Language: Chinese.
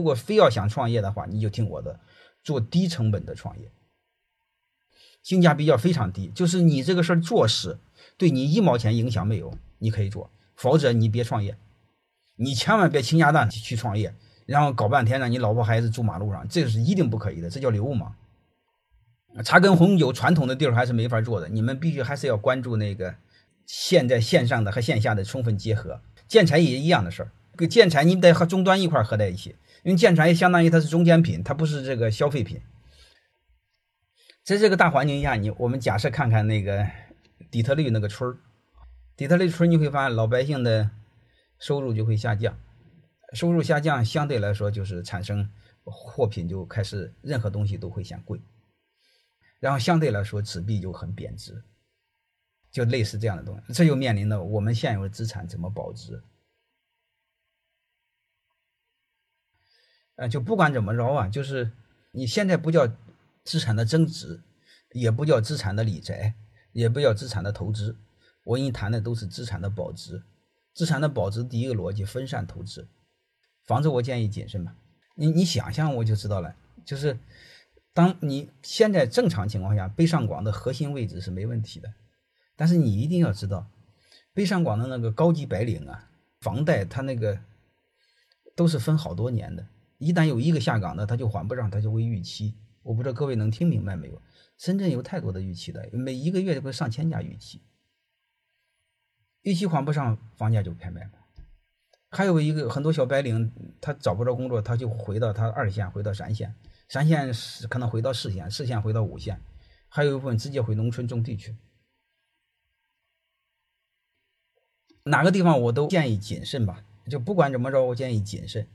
如果非要想创业的话，你就听我的，做低成本的创业，性价比要非常低。就是你这个事儿做实，对你一毛钱影响没有，你可以做；否则你别创业，你千万别倾家荡产去创业，然后搞半天让你老婆孩子住马路上，这是一定不可以的，这叫流氓。茶跟红酒传统的地儿还是没法做的，你们必须还是要关注那个现在线上的和线下的充分结合。建材也一样的事儿，跟建材你得和终端一块合在一起。因为建材也相当于它是中间品，它不是这个消费品。在这个大环境下，你我们假设看看那个底特律那个村儿，底特律村你会发现老百姓的收入就会下降，收入下降相对来说就是产生货品就开始任何东西都会显贵，然后相对来说纸币就很贬值，就类似这样的东西，这就面临着我们现有的资产怎么保值。呃，就不管怎么着啊，就是你现在不叫资产的增值，也不叫资产的理财，也不叫资产的投资，我跟你谈的都是资产的保值。资产的保值，第一个逻辑分散投资。房子我建议谨慎吧，你你想象我就知道了，就是当你现在正常情况下，北上广的核心位置是没问题的，但是你一定要知道，北上广的那个高级白领啊，房贷他那个都是分好多年的。一旦有一个下岗的，他就还不上，他就会逾期。我不知道各位能听明白没有？深圳有太多的逾期的，每一个月都会上千家逾期，逾期还不上，房价就拍卖了。还有一个很多小白领，他找不着工作，他就回到他二线，回到三线，三线可能回到四线，四线回到五线，还有一部分直接回农村种地去。哪个地方我都建议谨慎吧，就不管怎么着，我建议谨慎。